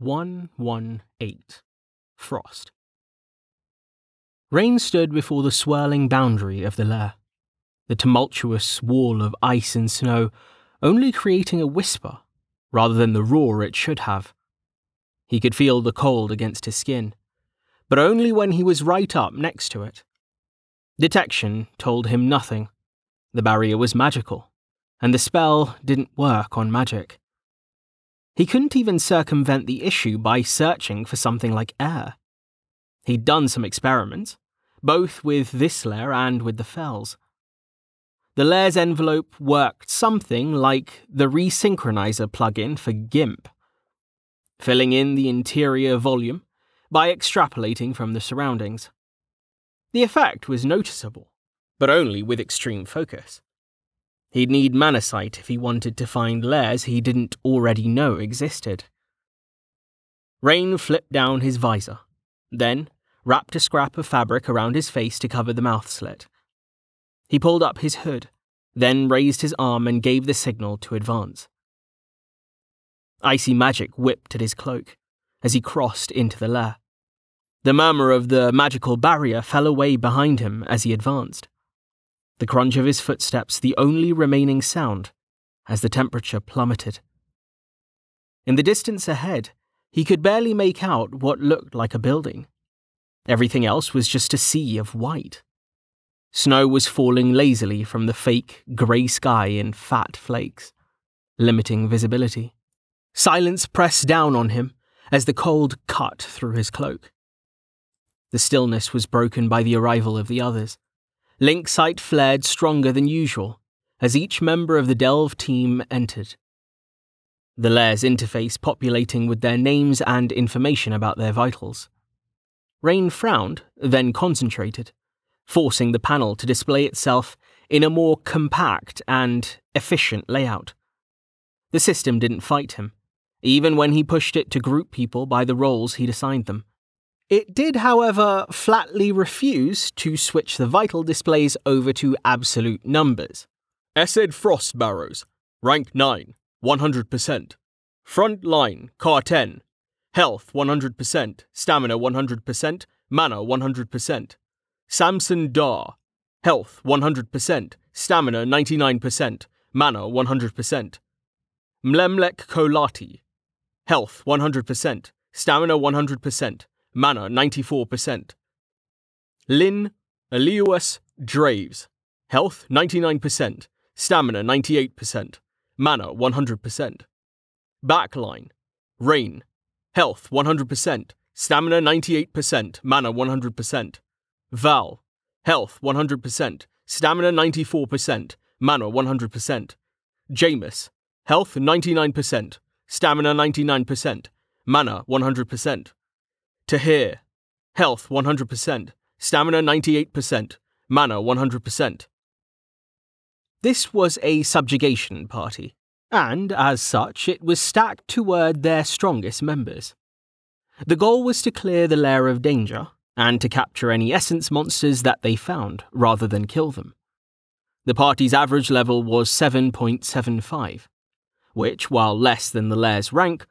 118 Frost. Rain stood before the swirling boundary of the lair, the tumultuous wall of ice and snow only creating a whisper rather than the roar it should have. He could feel the cold against his skin, but only when he was right up next to it. Detection told him nothing. The barrier was magical, and the spell didn't work on magic. He couldn't even circumvent the issue by searching for something like air. He'd done some experiments, both with this lair and with the fells. The lair's envelope worked something like the resynthesizer plugin for GIMP, filling in the interior volume by extrapolating from the surroundings. The effect was noticeable, but only with extreme focus. He'd need Manasight if he wanted to find lairs he didn't already know existed. Rain flipped down his visor, then wrapped a scrap of fabric around his face to cover the mouth slit. He pulled up his hood, then raised his arm and gave the signal to advance. Icy magic whipped at his cloak as he crossed into the lair. The murmur of the magical barrier fell away behind him as he advanced. The crunch of his footsteps the only remaining sound as the temperature plummeted. In the distance ahead, he could barely make out what looked like a building. Everything else was just a sea of white. Snow was falling lazily from the fake grey sky in fat flakes, limiting visibility. Silence pressed down on him as the cold cut through his cloak. The stillness was broken by the arrival of the others. Sight flared stronger than usual as each member of the Delve team entered. The lair's interface populating with their names and information about their vitals. Rain frowned, then concentrated, forcing the panel to display itself in a more compact and efficient layout. The system didn't fight him, even when he pushed it to group people by the roles he'd assigned them. It did, however, flatly refuse to switch the vital displays over to absolute numbers. Essid Frost Barrows, rank 9, 100%. Front line, Carten. Health 100%, stamina 100%, mana 100%. Samson Dar, health 100%, stamina 99%, mana 100%. Mlemlek Kolati, health 100%, stamina 100%, mana 94%. Lin Eliuas Draves, health 99%, stamina 98%, mana 100%. Backline, Rain, health 100%, stamina 98%, mana 100%. Val, health 100%, stamina 94%, mana 100%. Jameis, health 99%, stamina 99%, mana 100%. Tahir, health 100%, stamina 98%, mana 100%. This was a subjugation party, and as such, it was stacked toward their strongest members. The goal was to clear the lair of danger and to capture any essence monsters that they found rather than kill them. The party's average level was 7.75, which, while less than the lair's rank,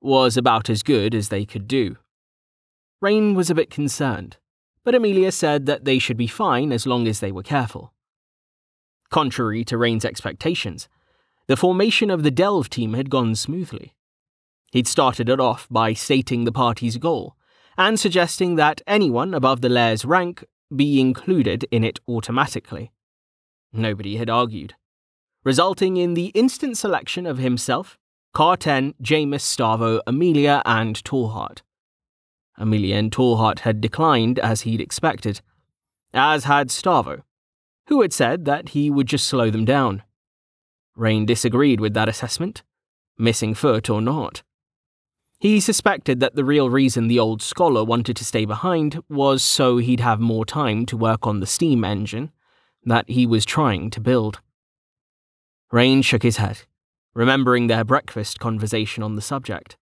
was about as good as they could do. Rain was a bit concerned, but Amelia said that they should be fine as long as they were careful. Contrary to Rain's expectations, the formation of the Delve team had gone smoothly. He'd started it off by stating the party's goal and suggesting that anyone above the lair's rank be included in it automatically. Nobody had argued, resulting in the instant selection of himself, Carten, Jameis, Stavo, Amelia, and Tallheart. Amelia and Tallheart had declined as he'd expected, as had Stavo, who had said that he would just slow them down. Rain disagreed with that assessment, missing foot or not. He suspected that the real reason the old scholar wanted to stay behind was so he'd have more time to work on the steam engine that he was trying to build. Rain shook his head, remembering their breakfast conversation on the subject.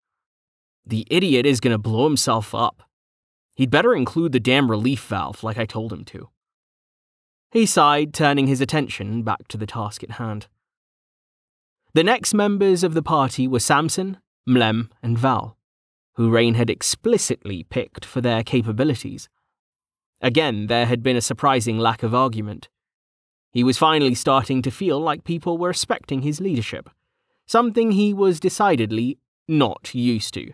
The idiot is going to blow himself up. He'd better include the damn relief valve like I told him to. He sighed, turning his attention back to the task at hand. The next members of the party were Samson, Mlem, and Val, who Rain had explicitly picked for their capabilities. Again, there had been a surprising lack of argument. He was finally starting to feel like people were respecting his leadership, something he was decidedly not used to.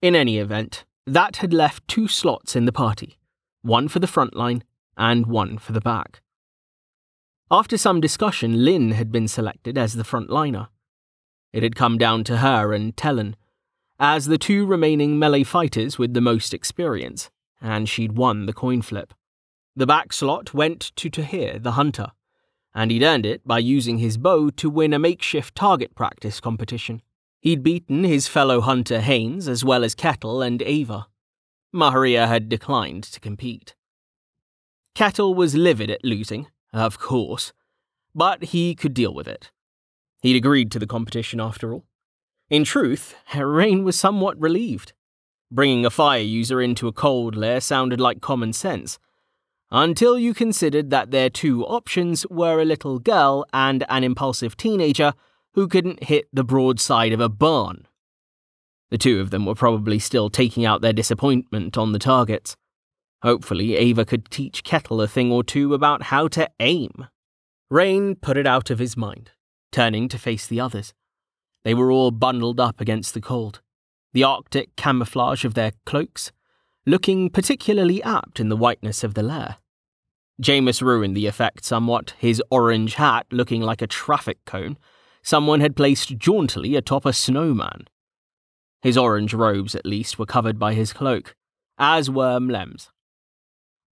In any event, that had left two slots in the party one for the front line and one for the back. After some discussion, Lin had been selected as the frontliner. It had come down to her and Tellen, as the two remaining melee fighters with the most experience, and she'd won the coin flip. The back slot went to Tahir, the hunter, and he'd earned it by using his bow to win a makeshift target practice competition. He'd beaten his fellow hunter Haynes as well as Kettle and Ava. Maharia had declined to compete. Kettle was livid at losing, of course, but he could deal with it. He'd agreed to the competition after all. In truth, Rain was somewhat relieved. Bringing a fire user into a cold lair sounded like common sense, until you considered that their two options were a little girl and an impulsive teenager who couldn't hit the broadside of a barn. The two of them were probably still taking out their disappointment on the targets. Hopefully, Ava could teach Kettle a thing or two about how to aim. Rain put it out of his mind, turning to face the others. They were all bundled up against the cold, the arctic camouflage of their cloaks looking particularly apt in the whiteness of the lair. Jameis ruined the effect somewhat, his orange hat looking like a traffic cone someone had placed jauntily atop a snowman. His orange robes, at least, were covered by his cloak, as were Mlem's.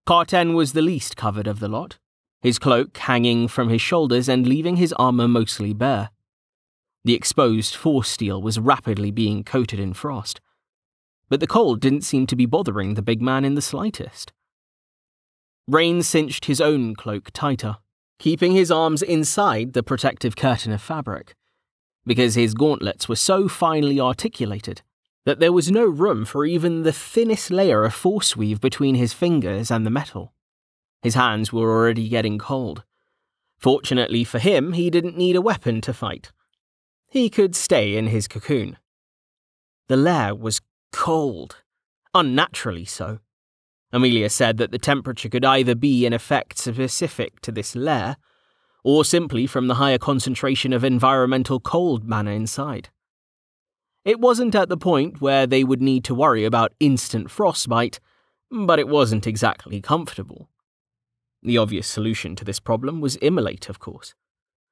Carten was the least covered of the lot, his cloak hanging from his shoulders and leaving his armor mostly bare. The exposed force steel was rapidly being coated in frost, but the cold didn't seem to be bothering the big man in the slightest. Rain cinched his own cloak tighter, keeping his arms inside the protective curtain of fabric, because his gauntlets were so finely articulated that there was no room for even the thinnest layer of force weave between his fingers and the metal. His hands were already getting cold. Fortunately for him, he didn't need a weapon to fight. He could stay in his cocoon. The lair was cold, unnaturally so. Amelia said that the temperature could either be in effect specific to this lair, or simply from the higher concentration of environmental cold matter inside. It wasn't at the point where they would need to worry about instant frostbite, but it wasn't exactly comfortable. The obvious solution to this problem was immolate, of course.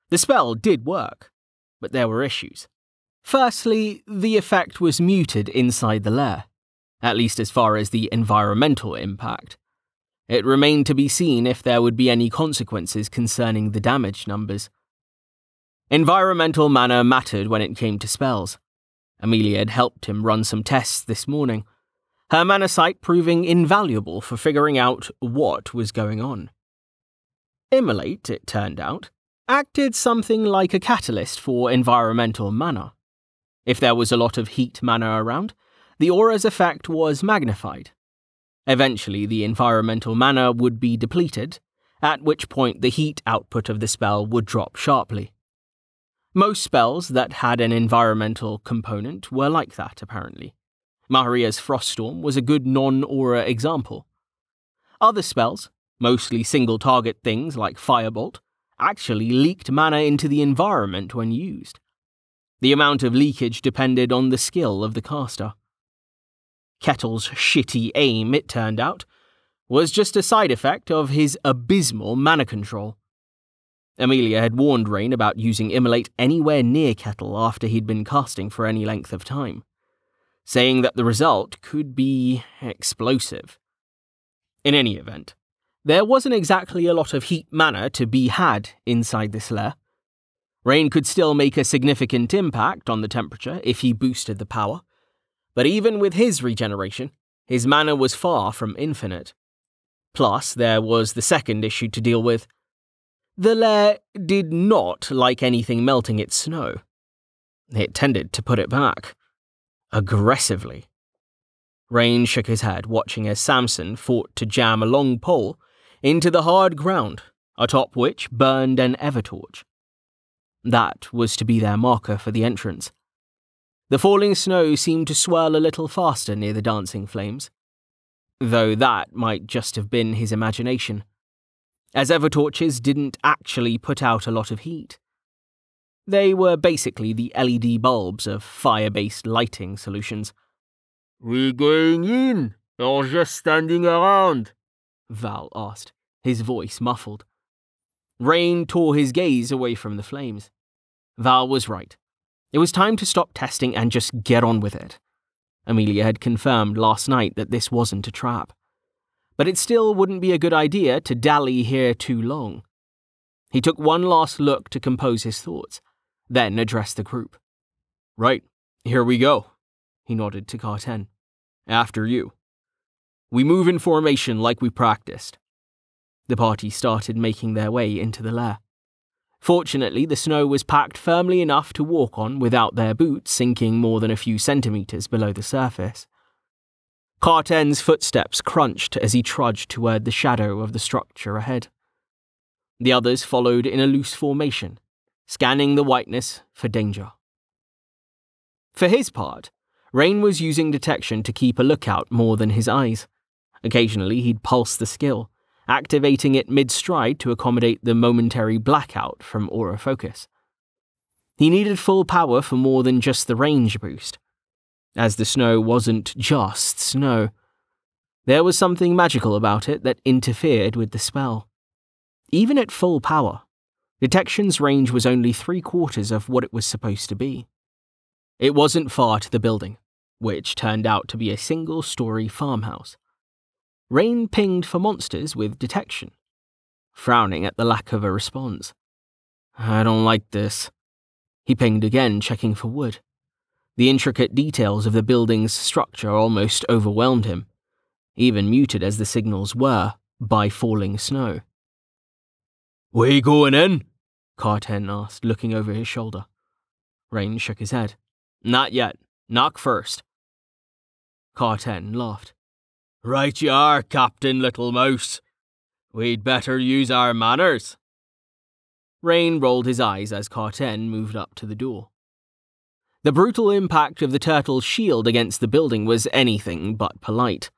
The spell did work, but there were issues. Firstly, the effect was muted inside the lair, at least as far as the environmental impact. It remained to be seen if there would be any consequences concerning the damage numbers. Environmental mana mattered when it came to spells. Amelia had helped him run some tests this morning, her mana sight proving invaluable for figuring out what was going on. Immolate, it turned out, acted something like a catalyst for environmental mana. If there was a lot of heat mana around, the aura's effect was magnified. Eventually, the environmental mana would be depleted, at which point the heat output of the spell would drop sharply. Most spells that had an environmental component were like that, apparently. Maharia's Froststorm was a good non aura example. Other spells, mostly single target things like Firebolt, actually leaked mana into the environment when used. The amount of leakage depended on the skill of the caster. Kettle's shitty aim, it turned out, was just a side effect of his abysmal mana control. Amelia had warned Rain about using Immolate anywhere near Kettle after he'd been casting for any length of time, saying that the result could be explosive. In any event, there wasn't exactly a lot of heat mana to be had inside this lair. Rain could still make a significant impact on the temperature if he boosted the power, but even with his regeneration, his mana was far from infinite. Plus, there was the second issue to deal with. The lair did not like anything melting its snow. It tended to put it back. Aggressively. Rain shook his head, watching as Samson fought to jam a long pole into the hard ground, atop which burned an evertorch. That was to be their marker for the entrance. The falling snow seemed to swirl a little faster near the dancing flames, though that might just have been his imagination, as Evertorches didn't actually put out a lot of heat. They were basically the LED bulbs of fire based lighting solutions. We going in, or just standing around? Val asked, his voice muffled. Rain tore his gaze away from the flames. Val was right. It was time to stop testing and just get on with it. Amelia had confirmed last night that this wasn't a trap. But it still wouldn't be a good idea to dally here too long. He took one last look to compose his thoughts, then addressed the group. Right, here we go. He nodded to Carten. After you. We move in formation like we practiced. The party started making their way into the lair. Fortunately, the snow was packed firmly enough to walk on without their boots sinking more than a few centimetres below the surface. Carten's footsteps crunched as he trudged toward the shadow of the structure ahead. The others followed in a loose formation, scanning the whiteness for danger. For his part, Rain was using detection to keep a lookout more than his eyes. Occasionally, he'd pulse the skill, activating it mid stride to accommodate the momentary blackout from aura focus. He needed full power for more than just the range boost, as the snow wasn't just snow. There was something magical about it that interfered with the spell. Even at full power, detection's range was only three quarters of what it was supposed to be. It wasn't far to the building, which turned out to be a single story farmhouse. Rain pinged for monsters with detection, frowning at the lack of a response. I don't like this. He pinged again, checking for wood. The intricate details of the building's structure almost overwhelmed him, even muted as the signals were by falling snow. We going in? Carten asked, looking over his shoulder. Rain shook his head. Not yet. Knock first. Carten laughed. Right you are, Captain Little Mouse. We'd better use our manners. Rain rolled his eyes as Carten moved up to the door. The brutal impact of the turtle's shield against the building was anything but polite.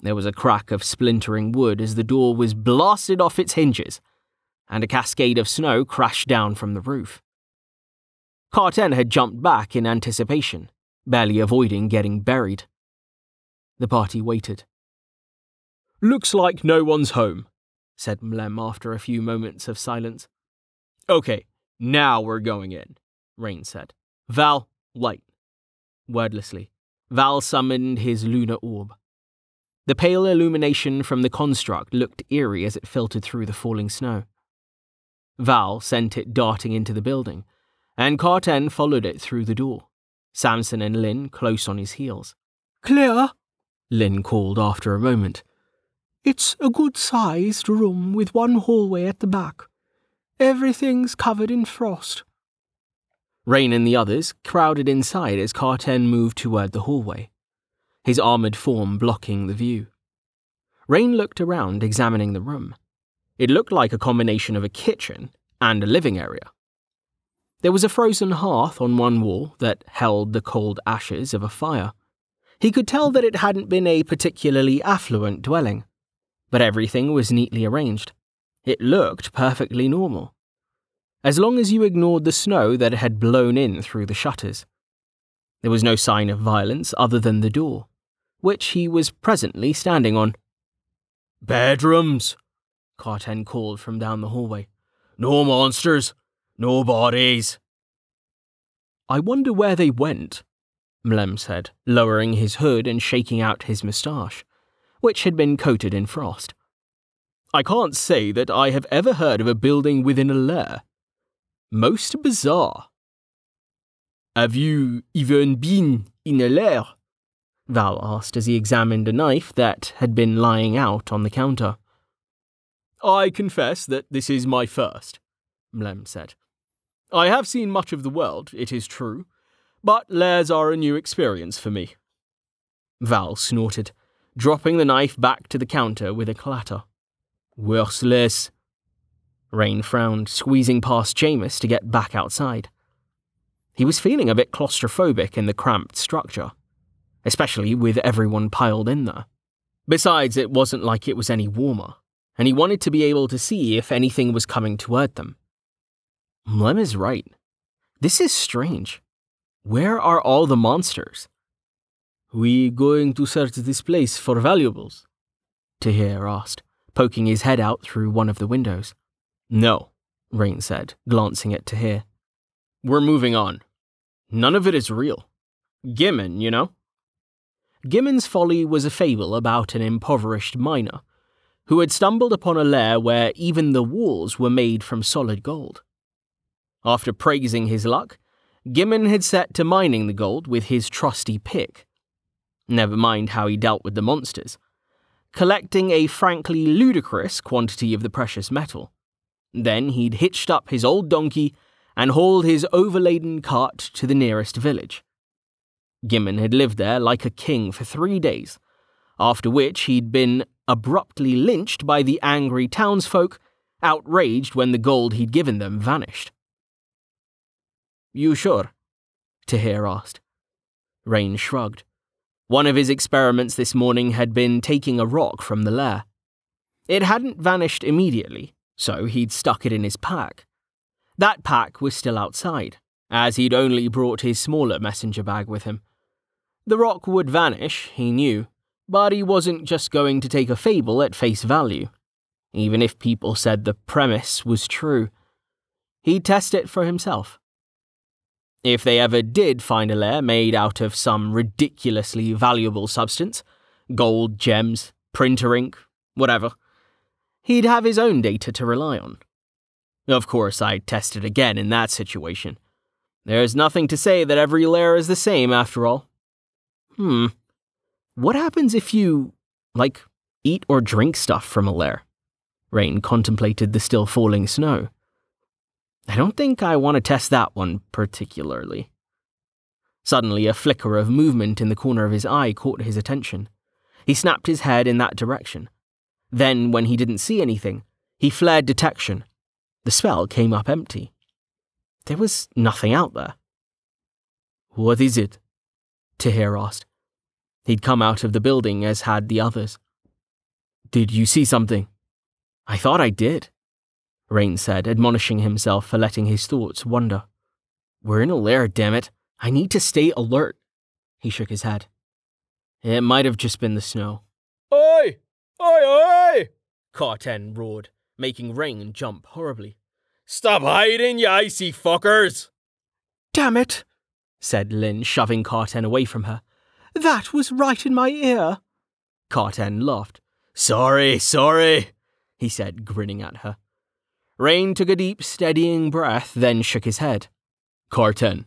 There was a crack of splintering wood as the door was blasted off its hinges, and a cascade of snow crashed down from the roof. Carten had jumped back in anticipation, barely avoiding getting buried. The party waited. Looks like no one's home, said Mlem after a few moments of silence. Okay, now we're going in, Rain said. Val, light. Wordlessly, Val summoned his lunar orb. The pale illumination from the construct looked eerie as it filtered through the falling snow. Val sent it darting into the building, and Carten followed it through the door, Samson and Lin close on his heels. Clear, Lin called after a moment. It's a good sized room with one hallway at the back. Everything's covered in frost. Rain and the others crowded inside as Carten moved toward the hallway, his armored form blocking the view. Rain looked around, examining the room. It looked like a combination of a kitchen and a living area. There was a frozen hearth on one wall that held the cold ashes of a fire. He could tell that it hadn't been a particularly affluent dwelling, but everything was neatly arranged. It looked perfectly normal. As long as you ignored the snow that had blown in through the shutters. There was no sign of violence other than the door, which he was presently standing on. Bedrooms, Carten called from down the hallway. No monsters, no bodies. I wonder where they went, Mlem said, lowering his hood and shaking out his moustache, which had been coated in frost. I can't say that I have ever heard of a building within a lair. Most bizarre. Have you even been in a lair? Val asked as he examined a knife that had been lying out on the counter. I confess that this is my first, Mlem said. I have seen much of the world, it is true, but lairs are a new experience for me. Val snorted, dropping the knife back to the counter with a clatter. Worthless. Rain frowned, squeezing past Jameis to get back outside. He was feeling a bit claustrophobic in the cramped structure, especially with everyone piled in there. Besides, it wasn't like it was any warmer, and he wanted to be able to see if anything was coming toward them. Mlem is right. This is strange. Where are all the monsters? We going to search this place for valuables? Tahir asked, poking his head out through one of the windows. No, Rain said, glancing at Tahir. We're moving on. None of it is real. Gimmon, you know? Gimmon's Folly was a fable about an impoverished miner who had stumbled upon a lair where even the walls were made from solid gold. After praising his luck, Gimmon had set to mining the gold with his trusty pick. Never mind how he dealt with the monsters, collecting a frankly ludicrous quantity of the precious metal. Then he'd hitched up his old donkey and hauled his overladen cart to the nearest village. Gimmon had lived there like a king for three days, after which he'd been abruptly lynched by the angry townsfolk, outraged when the gold he'd given them vanished. You sure? Tahir asked. Rain shrugged. One of his experiments this morning had been taking a rock from the lair. It hadn't vanished immediately, so he'd stuck it in his pack. That pack was still outside, as he'd only brought his smaller messenger bag with him. The rock would vanish, he knew, but he wasn't just going to take a fable at face value, even if people said the premise was true. He'd test it for himself. If they ever did find a lair made out of some ridiculously valuable substance gold, gems, printer ink, whatever he'd have his own data to rely on. Of course, I'd test it again in that situation. There's nothing to say that every lair is the same, after all. Hmm. What happens if you, like, eat or drink stuff from a lair? Rain contemplated the still falling snow. I don't think I want to test that one particularly. Suddenly, a flicker of movement in the corner of his eye caught his attention. He snapped his head in that direction. Then, when he didn't see anything, he flared detection. The spell came up empty. There was nothing out there. What is it? Tahir asked. He'd come out of the building as had the others. Did you see something? I thought I did. Rain said, admonishing himself for letting his thoughts wander. We're in a lair, damn it. I need to stay alert. He shook his head. It might have just been the snow. Oi! Oi, oi! Carten roared, making Rain jump horribly. Stop hiding, you icy fuckers! Damn it, said Lin, shoving Carten away from her. That was right in my ear. Carten laughed. Sorry, sorry, he said, grinning at her. Rain took a deep, steadying breath, then shook his head. Carten.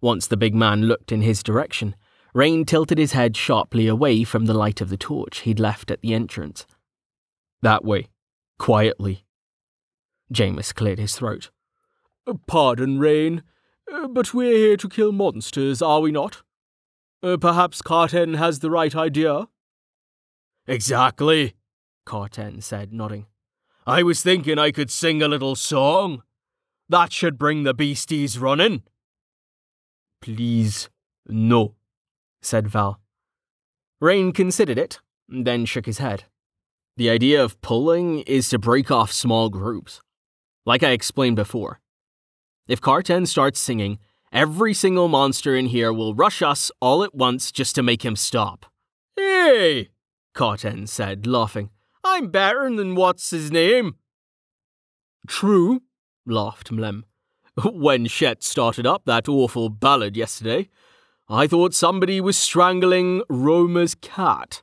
Once the big man looked in his direction, Rain tilted his head sharply away from the light of the torch he'd left at the entrance. That way. Quietly. Jameis cleared his throat. Pardon, Rain, but we're here to kill monsters, are we not? Perhaps Carten has the right idea? Exactly, Carten said, nodding. I was thinking I could sing a little song. That should bring the beasties running. Please, no, said Val. Rain considered it, then shook his head. The idea of pulling is to break off small groups. Like I explained before. If Carten starts singing, every single monster in here will rush us all at once just to make him stop. Hey! Carten said, laughing. I'm better than what's his name. True, laughed Mlem. When Shet started up that awful ballad yesterday, I thought somebody was strangling Roma's cat.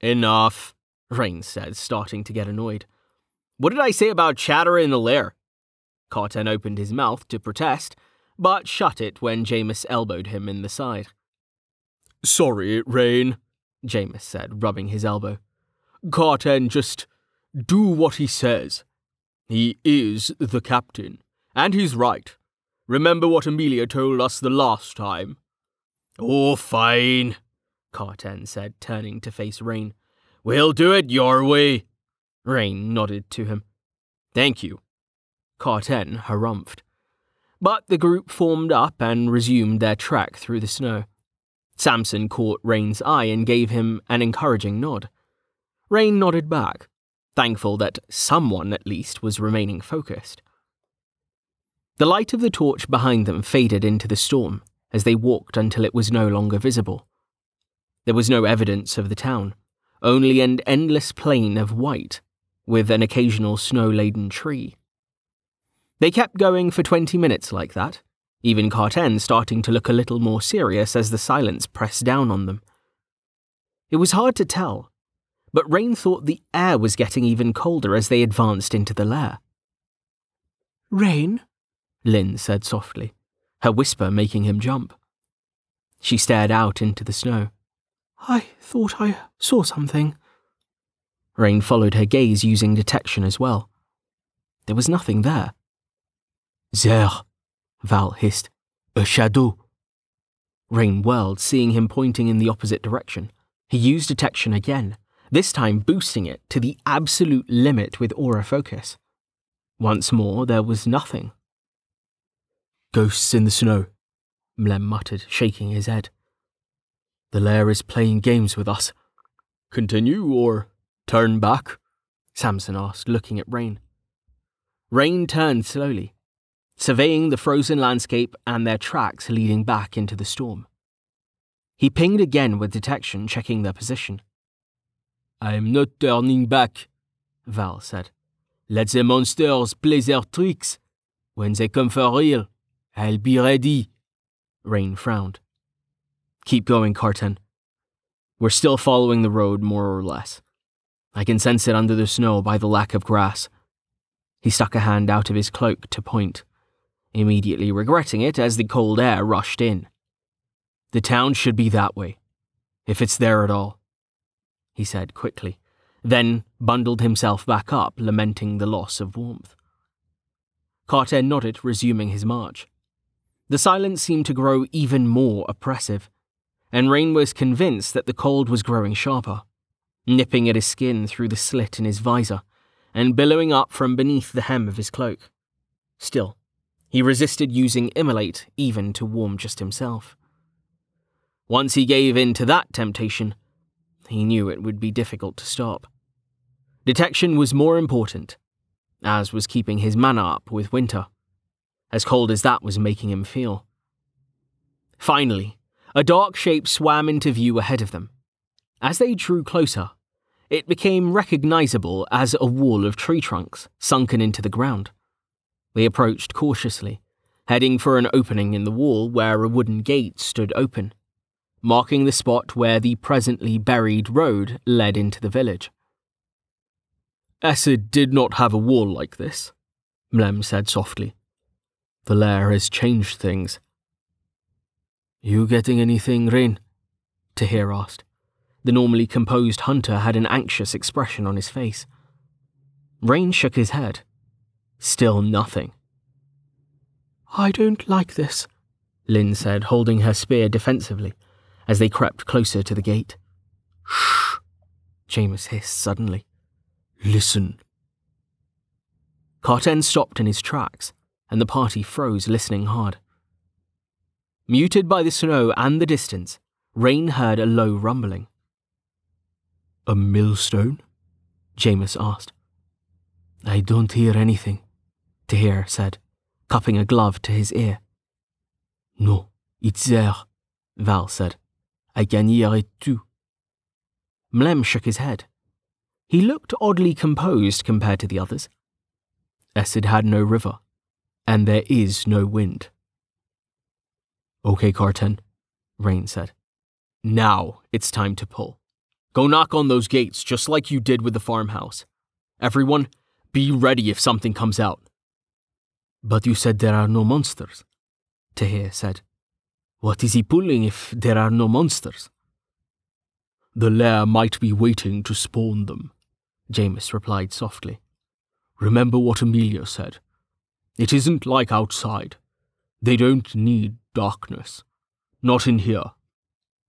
Enough, Rain said, starting to get annoyed. What did I say about chatter in the lair? Carten opened his mouth to protest, but shut it when Jameis elbowed him in the side. Sorry, Rain, Jameis said, rubbing his elbow. Carten, just do what he says. He is the captain, and he's right. Remember what Amelia told us the last time. Oh, fine, Carten said, turning to face Rain. We'll do it your way. Rain nodded to him. Thank you. Carten harumphed. But the group formed up and resumed their trek through the snow. Samson caught Rain's eye and gave him an encouraging nod. Rain nodded back, thankful that someone at least was remaining focused. The light of the torch behind them faded into the storm as they walked until it was no longer visible. There was no evidence of the town, only an endless plain of white, with an occasional snow laden tree. They kept going for 20 minutes like that, even Carten starting to look a little more serious as the silence pressed down on them. It was hard to tell, but Rain thought the air was getting even colder as they advanced into the lair. Rain? Lin said softly, her whisper making him jump. She stared out into the snow. I thought I saw something. Rain followed her gaze using detection as well. There was nothing there. There, Val hissed. A shadow. Rain whirled, seeing him pointing in the opposite direction. He used detection again, this time boosting it to the absolute limit with aura focus. Once more, there was nothing. Ghosts in the snow, Mlem muttered, shaking his head. The lair is playing games with us. Continue or turn back? Samson asked, looking at Rain. Rain turned slowly, surveying the frozen landscape and their tracks leading back into the storm. He pinged again with detection, checking their position. I'm not turning back, Val said. Let the monsters play their tricks. When they come for real, I'll be ready. Rain frowned. Keep going, Carten. We're still following the road, more or less. I can sense it under the snow by the lack of grass. He stuck a hand out of his cloak to point, immediately regretting it as the cold air rushed in. The town should be that way, if it's there at all, he said quickly, then bundled himself back up, lamenting the loss of warmth. Carten nodded, resuming his march. The silence seemed to grow even more oppressive, and Rain was convinced that the cold was growing sharper, nipping at his skin through the slit in his visor and billowing up from beneath the hem of his cloak. Still, he resisted using immolate even to warm just himself. Once he gave in to that temptation, he knew it would be difficult to stop. Detection was more important, as was keeping his mana up with winter as cold as that was making him feel. Finally, a dark shape swam into view ahead of them. As they drew closer, it became recognizable as a wall of tree trunks sunken into the ground. They approached cautiously, heading for an opening in the wall where a wooden gate stood open, marking the spot where the presently buried road led into the village. Essid did not have a wall like this, Mlem said softly. The lair has changed things. You getting anything, Rain? Tahir asked. The normally composed hunter had an anxious expression on his face. Rain shook his head. Still nothing. I don't like this, Lin said, holding her spear defensively as they crept closer to the gate. Shh, Jameis hissed suddenly. Listen. Carten stopped in his tracks, and the party froze, listening hard. Muted by the snow and the distance, Rain heard a low rumbling. A millstone? Jameis asked. I don't hear anything, Tahir said, cupping a glove to his ear. No, it's there, Val said. I can hear it too. Mlem shook his head. He looked oddly composed compared to the others. Essid had no river, and there is no wind. Okay, Carten, Rain said. Now it's time to pull. Go knock on those gates just like you did with the farmhouse. Everyone, be ready if something comes out. But you said there are no monsters, Tahir said. What is he pulling if there are no monsters? The lair might be waiting to spawn them, Jameis replied softly. Remember what Amelia said. It isn't like outside. They don't need darkness. Not in here.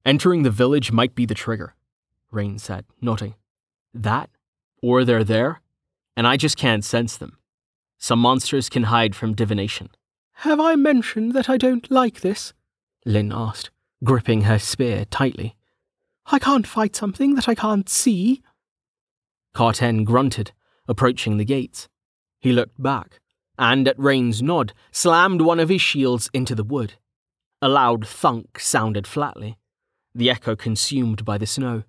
Entering the village might be the trigger, Rain said, nodding. That, or they're there, and I just can't sense them. Some monsters can hide from divination. Have I mentioned that I don't like this? Lin asked, gripping her spear tightly. I can't fight something that I can't see. Carten grunted, approaching the gates. He looked back, and at Rain's nod, slammed one of his shields into the wood. A loud thunk sounded flatly, the echo consumed by the snow.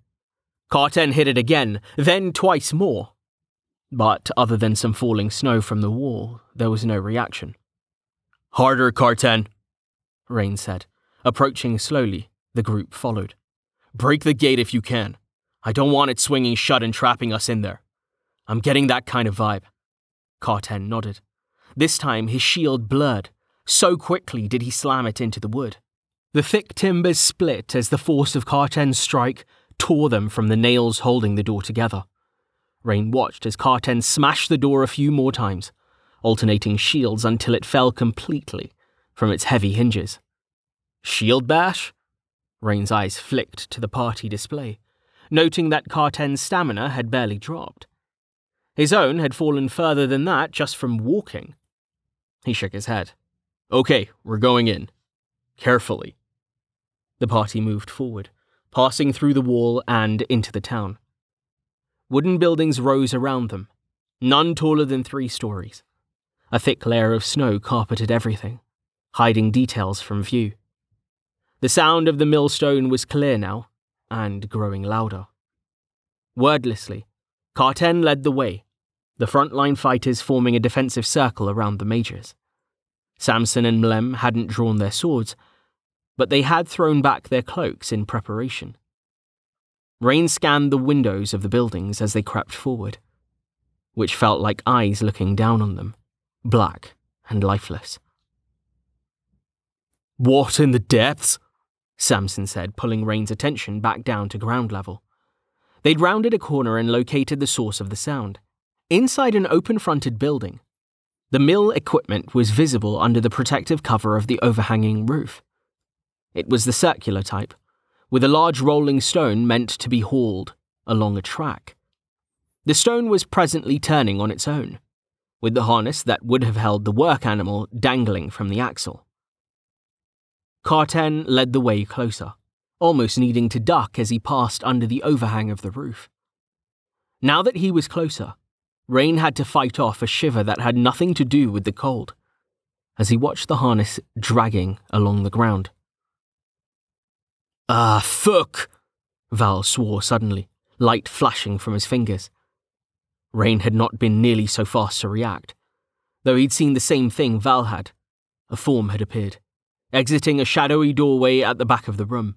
Carten hit it again, then twice more. But other than some falling snow from the wall, there was no reaction. Harder, Carten, Rain said. Approaching slowly, the group followed. Break the gate if you can. I don't want it swinging shut and trapping us in there. I'm getting that kind of vibe. Carten nodded. This time his shield blurred. So quickly did he slam it into the wood. The thick timbers split as the force of Carten's strike tore them from the nails holding the door together. Rain watched as Carten smashed the door a few more times, alternating shields until it fell completely from its heavy hinges. Shield bash? Rain's eyes flicked to the party display, noting that Carten's stamina had barely dropped. His own had fallen further than that just from walking. He shook his head. Okay, we're going in. Carefully. The party moved forward, passing through the wall and into the town. Wooden buildings rose around them, none taller than three stories. A thick layer of snow carpeted everything, hiding details from view. The sound of the millstone was clear now, and growing louder. Wordlessly, Carten led the way, the frontline fighters forming a defensive circle around the majors. Samson and Mlem hadn't drawn their swords, but they had thrown back their cloaks in preparation. Rain scanned the windows of the buildings as they crept forward, which felt like eyes looking down on them, black and lifeless. What in the depths? Samson said, pulling Rain's attention back down to ground level. They'd rounded a corner and located the source of the sound. Inside an open fronted building, the mill equipment was visible under the protective cover of the overhanging roof. It was the circular type, with a large rolling stone meant to be hauled along a track. The stone was presently turning on its own, with the harness that would have held the work animal dangling from the axle. Carten led the way closer, almost needing to duck as he passed under the overhang of the roof. Now that he was closer, Rain had to fight off a shiver that had nothing to do with the cold, as he watched the harness dragging along the ground. Ah, fuck! Val swore suddenly, light flashing from his fingers. Rain had not been nearly so fast to react, though he'd seen the same thing Val had. A form had appeared, exiting a shadowy doorway at the back of the room.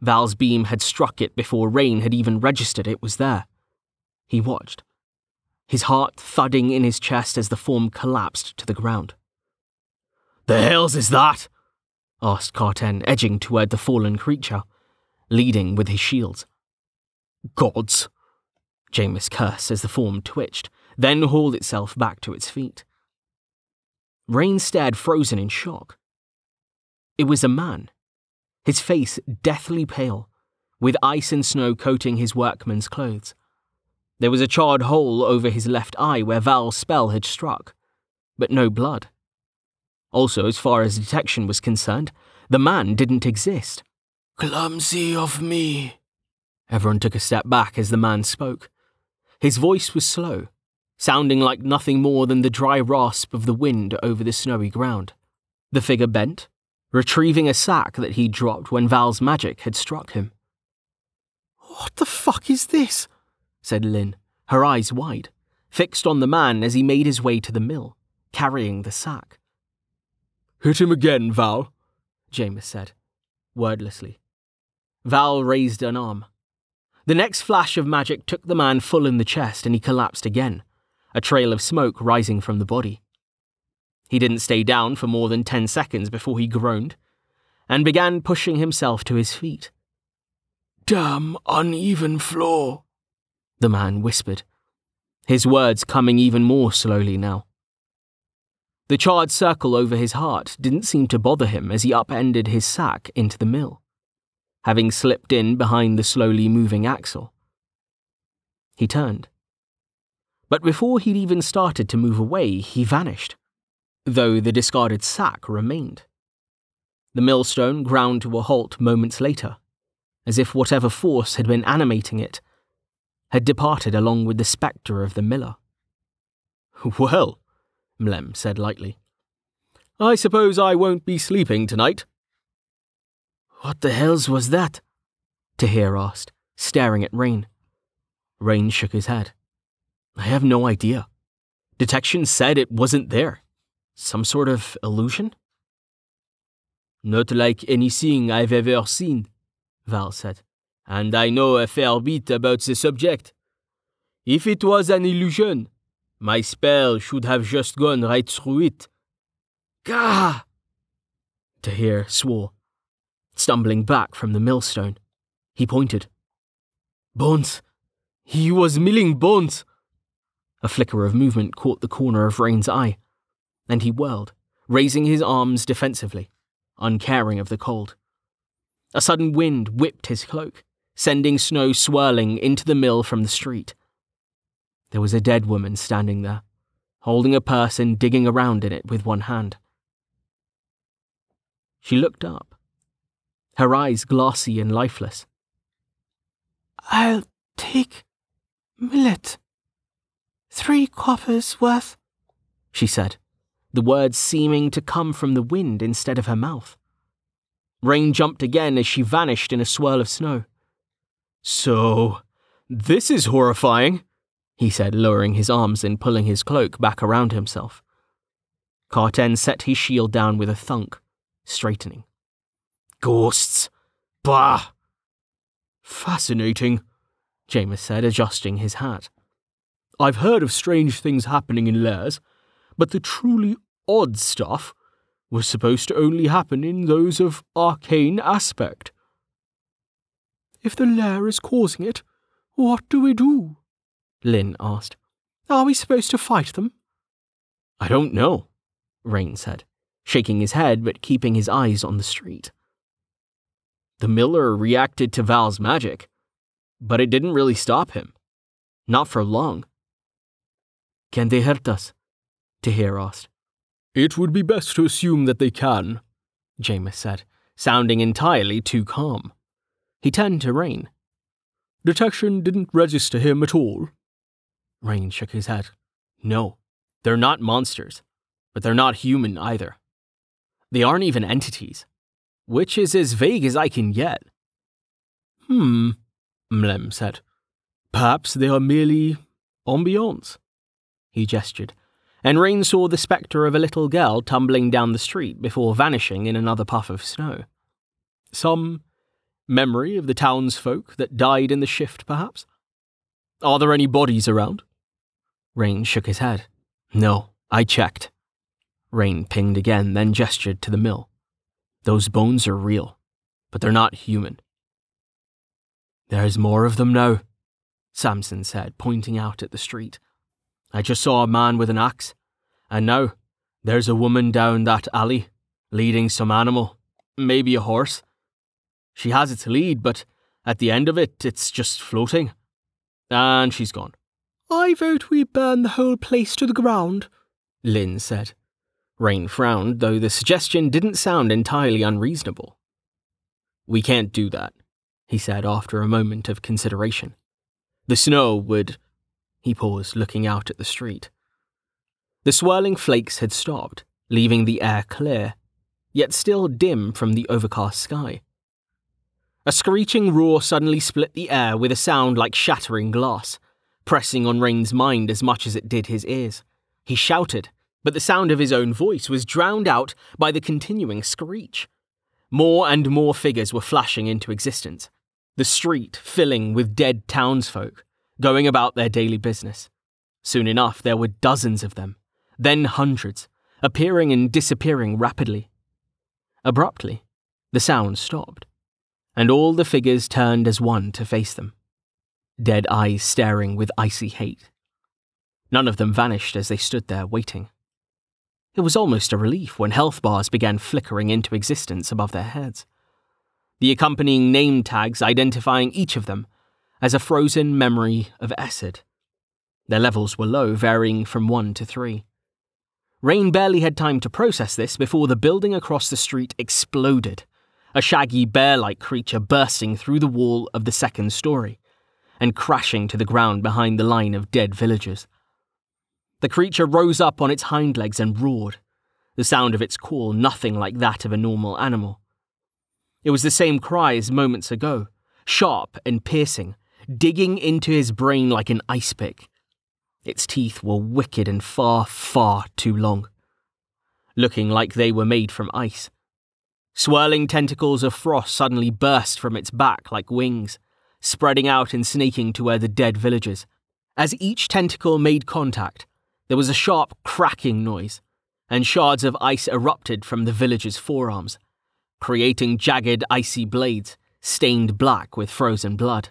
Val's beam had struck it before Rain had even registered it was there. He watched, his heart thudding in his chest as the form collapsed to the ground. The hells is that? asked Carten, edging toward the fallen creature, leading with his shields. Gods! Jameis cursed as the form twitched, then hauled itself back to its feet. Rain stared frozen in shock. It was a man, his face deathly pale, with ice and snow coating his workman's clothes. There was a charred hole over his left eye where Val's spell had struck, but no blood. Also, as far as detection was concerned, the man didn't exist. Clumsy of me. Everyone took a step back as the man spoke. His voice was slow, sounding like nothing more than the dry rasp of the wind over the snowy ground. The figure bent, retrieving a sack that he'd dropped when Val's magic had struck him. What the fuck is this? said Lin, her eyes wide, fixed on the man as he made his way to the mill, carrying the sack. Hit him again, Val, Jameis said, wordlessly. Val raised an arm. The next flash of magic took the man full in the chest and he collapsed again, a trail of smoke rising from the body. He didn't stay down for more than ten seconds before he groaned and began pushing himself to his feet. Damn uneven floor, the man whispered, his words coming even more slowly now. The charred circle over his heart didn't seem to bother him as he upended his sack into the mill, having slipped in behind the slowly moving axle. He turned. But before he'd even started to move away, he vanished, though the discarded sack remained. The millstone ground to a halt moments later, as if whatever force had been animating it had departed along with the spectre of the miller. Well, Mlem said lightly, I suppose I won't be sleeping tonight. What the hells was that? Tahir asked, staring at Rain. Rain shook his head. I have no idea. Detection said it wasn't there. Some sort of illusion? Not like anything I've ever seen, Val said, and I know a fair bit about the subject. If it was an illusion, my spell should have just gone right through it. Gah! Tahir swore, stumbling back from the millstone. He pointed. Bones! He was milling bones! A flicker of movement caught the corner of Rain's eye, and he whirled, raising his arms defensively, uncaring of the cold. A sudden wind whipped his cloak, sending snow swirling into the mill from the street. There was a dead woman standing there, holding a person digging around in it with one hand. She looked up, her eyes glassy and lifeless. I'll take millet. Three coppers worth, she said, the words seeming to come from the wind instead of her mouth. Rain jumped again as she vanished in a swirl of snow. So, this is horrifying, he said, lowering his arms and pulling his cloak back around himself. Carten set his shield down with a thunk, straightening. Ghosts! Bah! Fascinating, Jameis said, adjusting his hat. I've heard of strange things happening in lairs, but the truly odd stuff was supposed to only happen in those of arcane aspect. If the lair is causing it, what do we do? Lin asked. Are we supposed to fight them? I don't know, Rain said, shaking his head but keeping his eyes on the street. The miller reacted to Val's magic, but it didn't really stop him. Not for long. Can they hurt us? Tahir asked. It would be best to assume that they can, Jameis said, sounding entirely too calm. He turned to Rain. Detection didn't register him at all. Rain shook his head. No, they're not monsters, but they're not human either. They aren't even entities, which is as vague as I can get. Hmm, Mlem said. Perhaps they are merely ambiance. He gestured, and Rain saw the spectre of a little girl tumbling down the street before vanishing in another puff of snow. Some memory of the townsfolk that died in the shift, perhaps? Are there any bodies around? Rain shook his head. No, I checked. Rain pinged again, then gestured to the mill. Those bones are real, but they're not human. There's more of them now, Samson said, pointing out at the street. I just saw a man with an axe, and now there's a woman down that alley, leading some animal, maybe a horse. She has its lead, but at the end of it, it's just floating. And she's gone. I vote we burn the whole place to the ground, Lin said. Rain frowned, though the suggestion didn't sound entirely unreasonable. We can't do that, he said after a moment of consideration. The snow would. He paused, looking out at the street. The swirling flakes had stopped, leaving the air clear, yet still dim from the overcast sky. A screeching roar suddenly split the air with a sound like shattering glass pressing on Rain's mind as much as it did his ears. He shouted, but the sound of his own voice was drowned out by the continuing screech. More and more figures were flashing into existence, the street filling with dead townsfolk, going about their daily business. Soon enough, there were dozens of them, then hundreds, appearing and disappearing rapidly. Abruptly, the sound stopped, and all the figures turned as one to face them dead eyes staring with icy hate. None of them vanished as they stood there waiting. It was almost a relief when health bars began flickering into existence above their heads. The accompanying name tags identifying each of them as a frozen memory of Essid. Their levels were low, varying from 1 to 3. Rain barely had time to process this before the building across the street exploded, a shaggy bear like creature bursting through the wall of the second story and crashing to the ground behind the line of dead villagers. The creature rose up on its hind legs and roared, the sound of its call nothing like that of a normal animal. It was the same cry as moments ago, sharp and piercing, digging into his brain like an ice pick. Its teeth were wicked and far, far too long, looking like they were made from ice. Swirling tentacles of frost suddenly burst from its back like wings, spreading out and snaking to where the dead villagers. As each tentacle made contact, there was a sharp cracking noise, and shards of ice erupted from the villagers' forearms, creating jagged, icy blades stained black with frozen blood.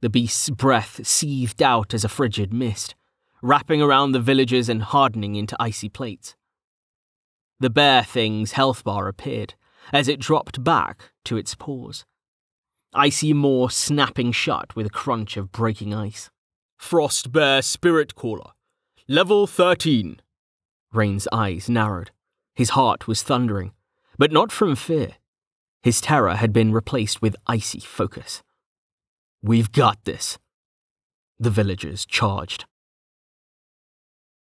The beast's breath seethed out as a frigid mist, wrapping around the villagers and hardening into icy plates. The bear thing's health bar appeared as it dropped back to its paws. Icy maw snapping shut with a crunch of breaking ice. Frost Bear Spirit Caller. Level 13. Rain's eyes narrowed. His heart was thundering, but not from fear. His terror had been replaced with icy focus. We've got this. The villagers charged.